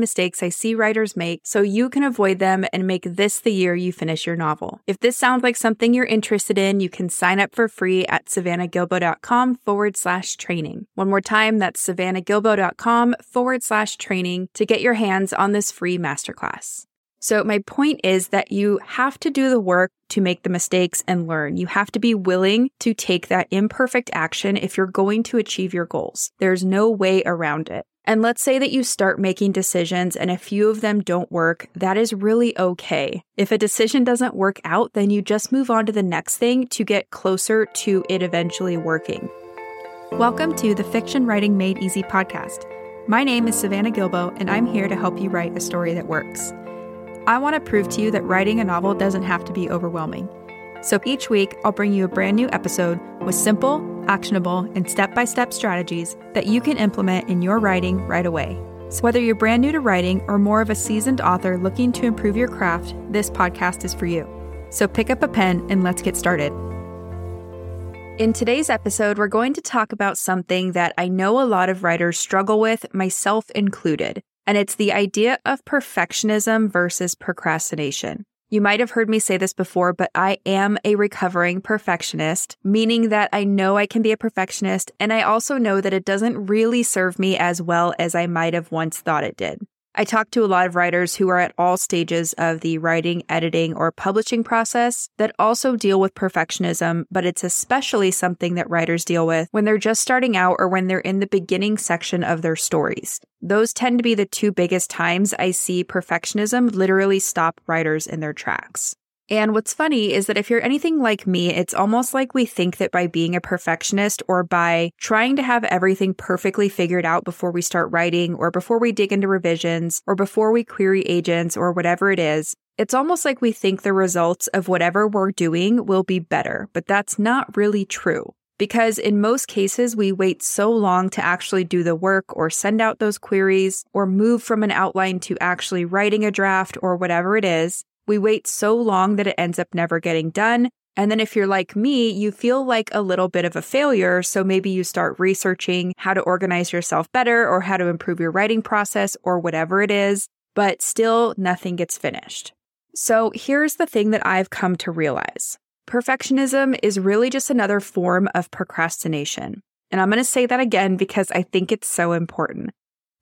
mistakes I see writers make so you can avoid them and make this the year you finish your novel. If this sounds like something you're interested in, you can sign up for free at savannahgilbo.com forward slash training. One more time, that's savannahgilbo.com forward slash training to get your hands on this free masterclass. So, my point is that you have to do the work to make the mistakes and learn. You have to be willing to take that imperfect action if you're going to achieve your goals. There's no way around it. And let's say that you start making decisions and a few of them don't work. That is really okay. If a decision doesn't work out, then you just move on to the next thing to get closer to it eventually working. Welcome to the Fiction Writing Made Easy podcast. My name is Savannah Gilbo, and I'm here to help you write a story that works. I want to prove to you that writing a novel doesn't have to be overwhelming. So each week, I'll bring you a brand new episode with simple, actionable, and step by step strategies that you can implement in your writing right away. So, whether you're brand new to writing or more of a seasoned author looking to improve your craft, this podcast is for you. So, pick up a pen and let's get started. In today's episode, we're going to talk about something that I know a lot of writers struggle with, myself included and it's the idea of perfectionism versus procrastination. You might have heard me say this before, but I am a recovering perfectionist, meaning that I know I can be a perfectionist, and I also know that it doesn't really serve me as well as I might have once thought it did. I talk to a lot of writers who are at all stages of the writing, editing, or publishing process that also deal with perfectionism, but it's especially something that writers deal with when they're just starting out or when they're in the beginning section of their stories. Those tend to be the two biggest times I see perfectionism literally stop writers in their tracks. And what's funny is that if you're anything like me, it's almost like we think that by being a perfectionist or by trying to have everything perfectly figured out before we start writing or before we dig into revisions or before we query agents or whatever it is, it's almost like we think the results of whatever we're doing will be better, but that's not really true. Because in most cases, we wait so long to actually do the work or send out those queries or move from an outline to actually writing a draft or whatever it is we wait so long that it ends up never getting done. And then if you're like me, you feel like a little bit of a failure. So maybe you start researching how to organize yourself better or how to improve your writing process or whatever it is, but still nothing gets finished. So here's the thing that I've come to realize. Perfectionism is really just another form of procrastination. And I'm going to say that again because I think it's so important.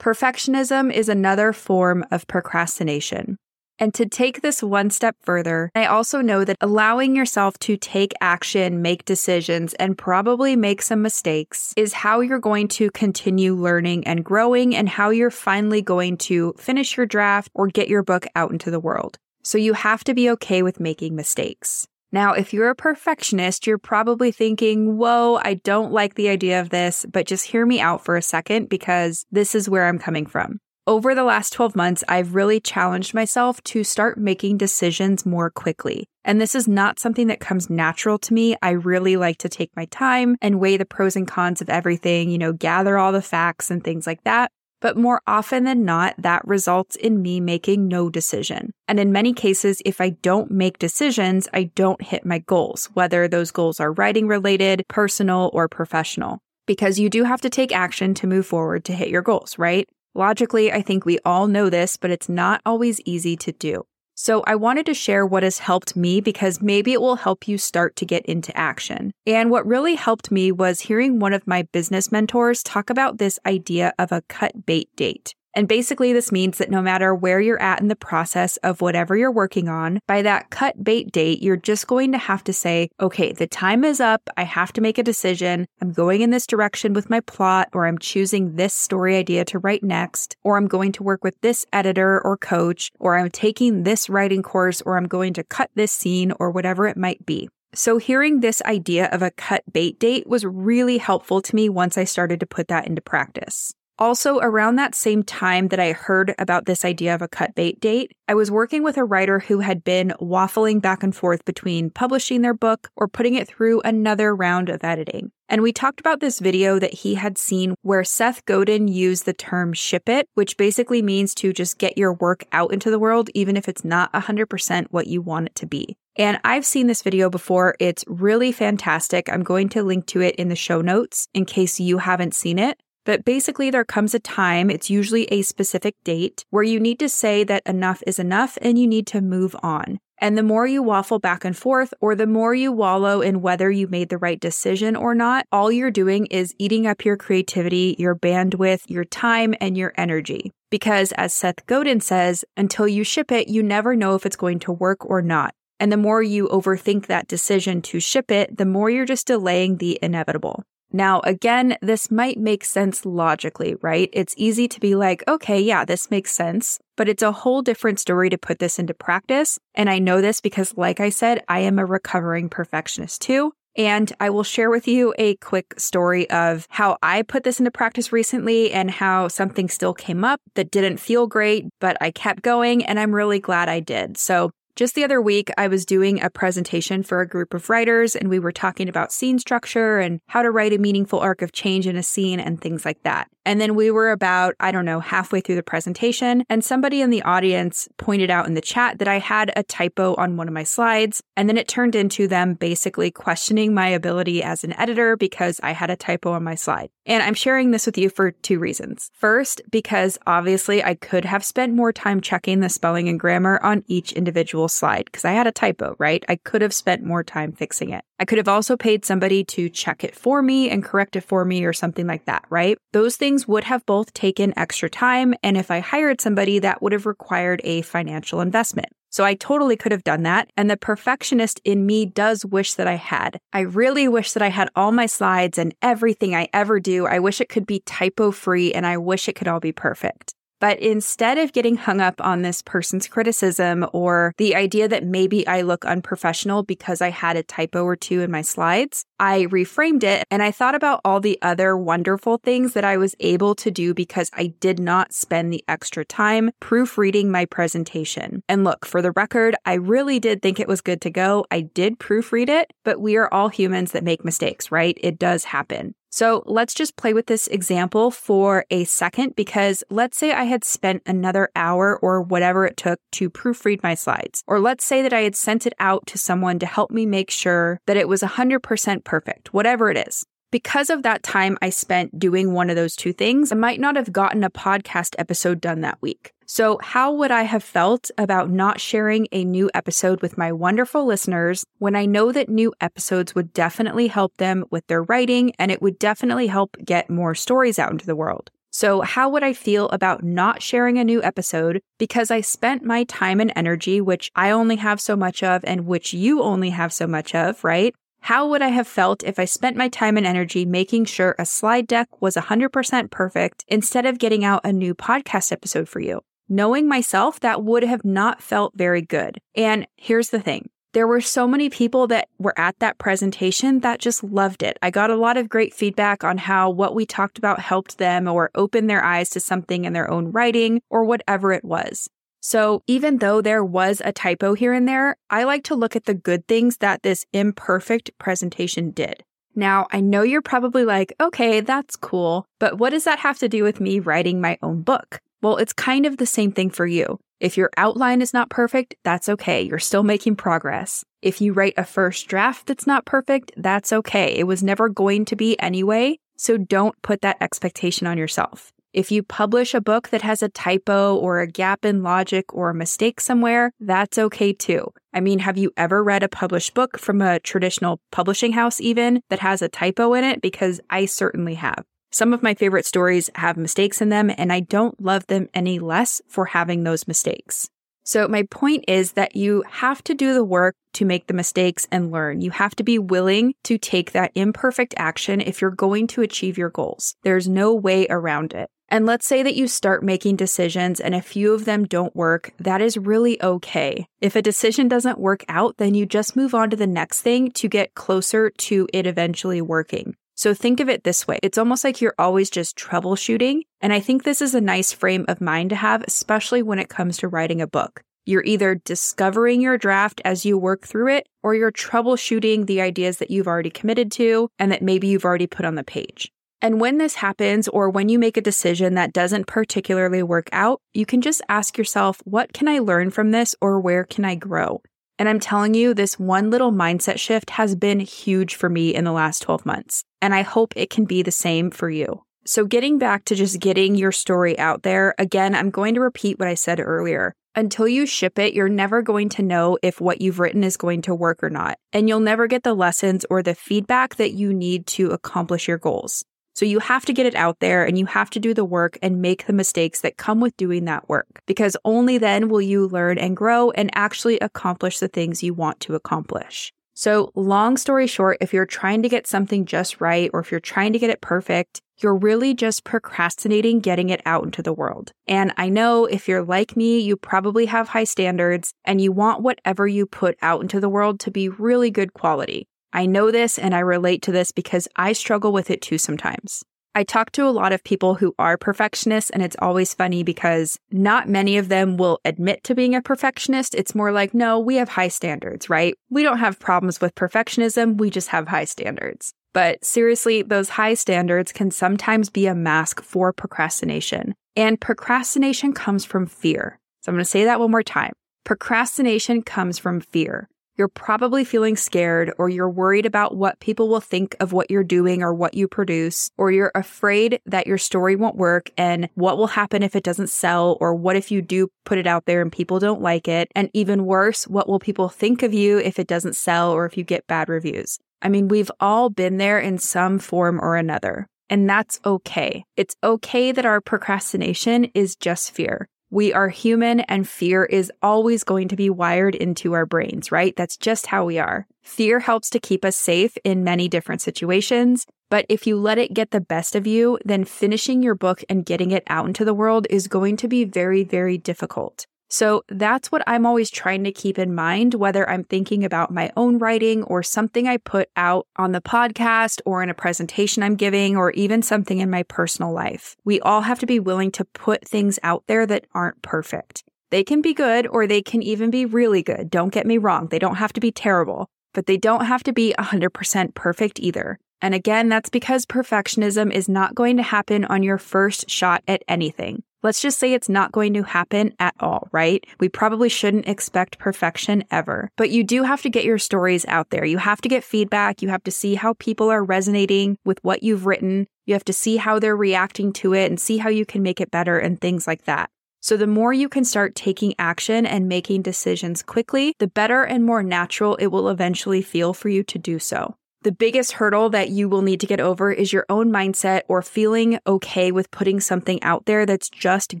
Perfectionism is another form of procrastination. And to take this one step further, I also know that allowing yourself to take action, make decisions, and probably make some mistakes is how you're going to continue learning and growing and how you're finally going to finish your draft or get your book out into the world. So you have to be okay with making mistakes. Now, if you're a perfectionist, you're probably thinking, whoa, I don't like the idea of this, but just hear me out for a second because this is where I'm coming from. Over the last 12 months, I've really challenged myself to start making decisions more quickly. And this is not something that comes natural to me. I really like to take my time and weigh the pros and cons of everything, you know, gather all the facts and things like that. But more often than not, that results in me making no decision. And in many cases, if I don't make decisions, I don't hit my goals, whether those goals are writing related, personal, or professional. Because you do have to take action to move forward to hit your goals, right? Logically, I think we all know this, but it's not always easy to do. So I wanted to share what has helped me because maybe it will help you start to get into action. And what really helped me was hearing one of my business mentors talk about this idea of a cut bait date. And basically, this means that no matter where you're at in the process of whatever you're working on, by that cut bait date, you're just going to have to say, okay, the time is up. I have to make a decision. I'm going in this direction with my plot, or I'm choosing this story idea to write next, or I'm going to work with this editor or coach, or I'm taking this writing course, or I'm going to cut this scene, or whatever it might be. So, hearing this idea of a cut bait date was really helpful to me once I started to put that into practice. Also, around that same time that I heard about this idea of a cut bait date, I was working with a writer who had been waffling back and forth between publishing their book or putting it through another round of editing. And we talked about this video that he had seen where Seth Godin used the term ship it, which basically means to just get your work out into the world, even if it's not 100% what you want it to be. And I've seen this video before. It's really fantastic. I'm going to link to it in the show notes in case you haven't seen it. But basically, there comes a time, it's usually a specific date, where you need to say that enough is enough and you need to move on. And the more you waffle back and forth, or the more you wallow in whether you made the right decision or not, all you're doing is eating up your creativity, your bandwidth, your time, and your energy. Because as Seth Godin says, until you ship it, you never know if it's going to work or not. And the more you overthink that decision to ship it, the more you're just delaying the inevitable. Now, again, this might make sense logically, right? It's easy to be like, okay, yeah, this makes sense, but it's a whole different story to put this into practice. And I know this because, like I said, I am a recovering perfectionist too. And I will share with you a quick story of how I put this into practice recently and how something still came up that didn't feel great, but I kept going and I'm really glad I did. So just the other week, I was doing a presentation for a group of writers, and we were talking about scene structure and how to write a meaningful arc of change in a scene and things like that. And then we were about, I don't know, halfway through the presentation, and somebody in the audience pointed out in the chat that I had a typo on one of my slides. And then it turned into them basically questioning my ability as an editor because I had a typo on my slide. And I'm sharing this with you for two reasons. First, because obviously I could have spent more time checking the spelling and grammar on each individual slide because I had a typo, right? I could have spent more time fixing it. I could have also paid somebody to check it for me and correct it for me or something like that, right? Those things would have both taken extra time. And if I hired somebody, that would have required a financial investment. So I totally could have done that. And the perfectionist in me does wish that I had. I really wish that I had all my slides and everything I ever do. I wish it could be typo free and I wish it could all be perfect. But instead of getting hung up on this person's criticism or the idea that maybe I look unprofessional because I had a typo or two in my slides, I reframed it and I thought about all the other wonderful things that I was able to do because I did not spend the extra time proofreading my presentation. And look, for the record, I really did think it was good to go. I did proofread it, but we are all humans that make mistakes, right? It does happen. So let's just play with this example for a second because let's say I had spent another hour or whatever it took to proofread my slides. Or let's say that I had sent it out to someone to help me make sure that it was 100% perfect, whatever it is. Because of that time I spent doing one of those two things, I might not have gotten a podcast episode done that week. So, how would I have felt about not sharing a new episode with my wonderful listeners when I know that new episodes would definitely help them with their writing and it would definitely help get more stories out into the world? So, how would I feel about not sharing a new episode because I spent my time and energy, which I only have so much of and which you only have so much of, right? How would I have felt if I spent my time and energy making sure a slide deck was 100% perfect instead of getting out a new podcast episode for you? knowing myself, that would have not felt very good. And here's the thing. There were so many people that were at that presentation that just loved it. I got a lot of great feedback on how what we talked about helped them or opened their eyes to something in their own writing or whatever it was. So even though there was a typo here and there, I like to look at the good things that this imperfect presentation did. Now, I know you're probably like, okay, that's cool, but what does that have to do with me writing my own book? Well, it's kind of the same thing for you. If your outline is not perfect, that's okay. You're still making progress. If you write a first draft that's not perfect, that's okay. It was never going to be anyway. So don't put that expectation on yourself. If you publish a book that has a typo or a gap in logic or a mistake somewhere, that's okay too. I mean, have you ever read a published book from a traditional publishing house even that has a typo in it? Because I certainly have. Some of my favorite stories have mistakes in them, and I don't love them any less for having those mistakes. So, my point is that you have to do the work to make the mistakes and learn. You have to be willing to take that imperfect action if you're going to achieve your goals. There's no way around it. And let's say that you start making decisions and a few of them don't work. That is really okay. If a decision doesn't work out, then you just move on to the next thing to get closer to it eventually working. So think of it this way it's almost like you're always just troubleshooting. And I think this is a nice frame of mind to have, especially when it comes to writing a book. You're either discovering your draft as you work through it, or you're troubleshooting the ideas that you've already committed to and that maybe you've already put on the page. And when this happens, or when you make a decision that doesn't particularly work out, you can just ask yourself, what can I learn from this, or where can I grow? And I'm telling you, this one little mindset shift has been huge for me in the last 12 months. And I hope it can be the same for you. So, getting back to just getting your story out there, again, I'm going to repeat what I said earlier until you ship it, you're never going to know if what you've written is going to work or not. And you'll never get the lessons or the feedback that you need to accomplish your goals. So you have to get it out there and you have to do the work and make the mistakes that come with doing that work because only then will you learn and grow and actually accomplish the things you want to accomplish. So, long story short, if you're trying to get something just right or if you're trying to get it perfect, you're really just procrastinating getting it out into the world. And I know if you're like me, you probably have high standards and you want whatever you put out into the world to be really good quality. I know this and I relate to this because I struggle with it too sometimes. I talk to a lot of people who are perfectionists, and it's always funny because not many of them will admit to being a perfectionist. It's more like, no, we have high standards, right? We don't have problems with perfectionism, we just have high standards. But seriously, those high standards can sometimes be a mask for procrastination. And procrastination comes from fear. So I'm going to say that one more time. Procrastination comes from fear. You're probably feeling scared or you're worried about what people will think of what you're doing or what you produce, or you're afraid that your story won't work and what will happen if it doesn't sell, or what if you do put it out there and people don't like it. And even worse, what will people think of you if it doesn't sell or if you get bad reviews? I mean, we've all been there in some form or another. And that's okay. It's okay that our procrastination is just fear. We are human and fear is always going to be wired into our brains, right? That's just how we are. Fear helps to keep us safe in many different situations. But if you let it get the best of you, then finishing your book and getting it out into the world is going to be very, very difficult. So that's what I'm always trying to keep in mind, whether I'm thinking about my own writing or something I put out on the podcast or in a presentation I'm giving or even something in my personal life. We all have to be willing to put things out there that aren't perfect. They can be good or they can even be really good. Don't get me wrong. They don't have to be terrible, but they don't have to be 100% perfect either. And again, that's because perfectionism is not going to happen on your first shot at anything. Let's just say it's not going to happen at all, right? We probably shouldn't expect perfection ever. But you do have to get your stories out there. You have to get feedback. You have to see how people are resonating with what you've written. You have to see how they're reacting to it and see how you can make it better and things like that. So, the more you can start taking action and making decisions quickly, the better and more natural it will eventually feel for you to do so. The biggest hurdle that you will need to get over is your own mindset or feeling okay with putting something out there that's just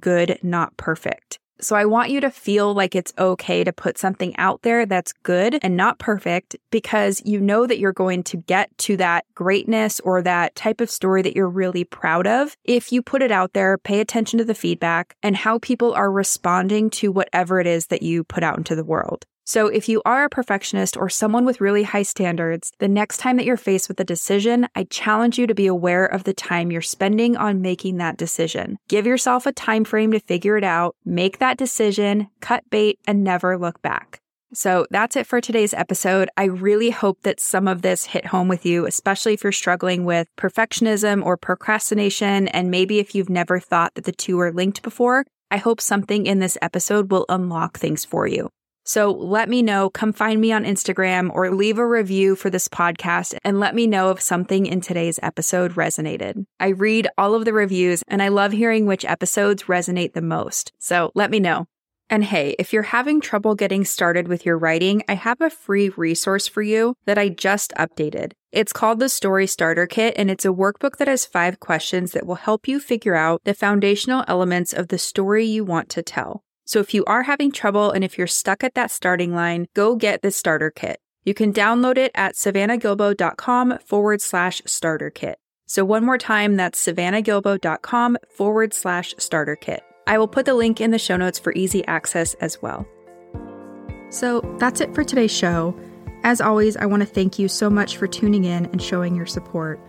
good, not perfect. So I want you to feel like it's okay to put something out there that's good and not perfect because you know that you're going to get to that greatness or that type of story that you're really proud of. If you put it out there, pay attention to the feedback and how people are responding to whatever it is that you put out into the world. So, if you are a perfectionist or someone with really high standards, the next time that you're faced with a decision, I challenge you to be aware of the time you're spending on making that decision. Give yourself a time frame to figure it out, make that decision, cut bait, and never look back. So that's it for today's episode. I really hope that some of this hit home with you, especially if you're struggling with perfectionism or procrastination. And maybe if you've never thought that the two are linked before, I hope something in this episode will unlock things for you. So let me know. Come find me on Instagram or leave a review for this podcast and let me know if something in today's episode resonated. I read all of the reviews and I love hearing which episodes resonate the most. So let me know. And hey, if you're having trouble getting started with your writing, I have a free resource for you that I just updated. It's called the Story Starter Kit, and it's a workbook that has five questions that will help you figure out the foundational elements of the story you want to tell. So if you are having trouble and if you're stuck at that starting line, go get the starter kit. You can download it at savannahgilbo.com forward slash starter kit. So one more time, that's savannahgilbo.com forward slash starter kit. I will put the link in the show notes for easy access as well. So that's it for today's show. As always, I want to thank you so much for tuning in and showing your support.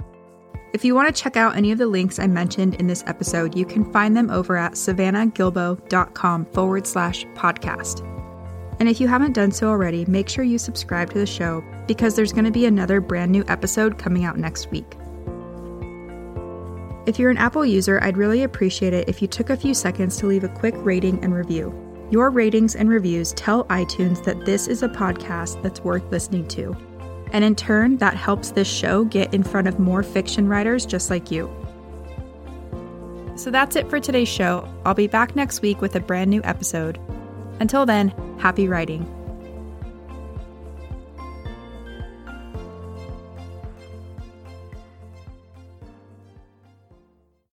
If you want to check out any of the links I mentioned in this episode, you can find them over at savannahgilbo.com forward slash podcast. And if you haven't done so already, make sure you subscribe to the show because there's going to be another brand new episode coming out next week. If you're an Apple user, I'd really appreciate it if you took a few seconds to leave a quick rating and review. Your ratings and reviews tell iTunes that this is a podcast that's worth listening to. And in turn, that helps this show get in front of more fiction writers just like you. So that's it for today's show. I'll be back next week with a brand new episode. Until then, happy writing.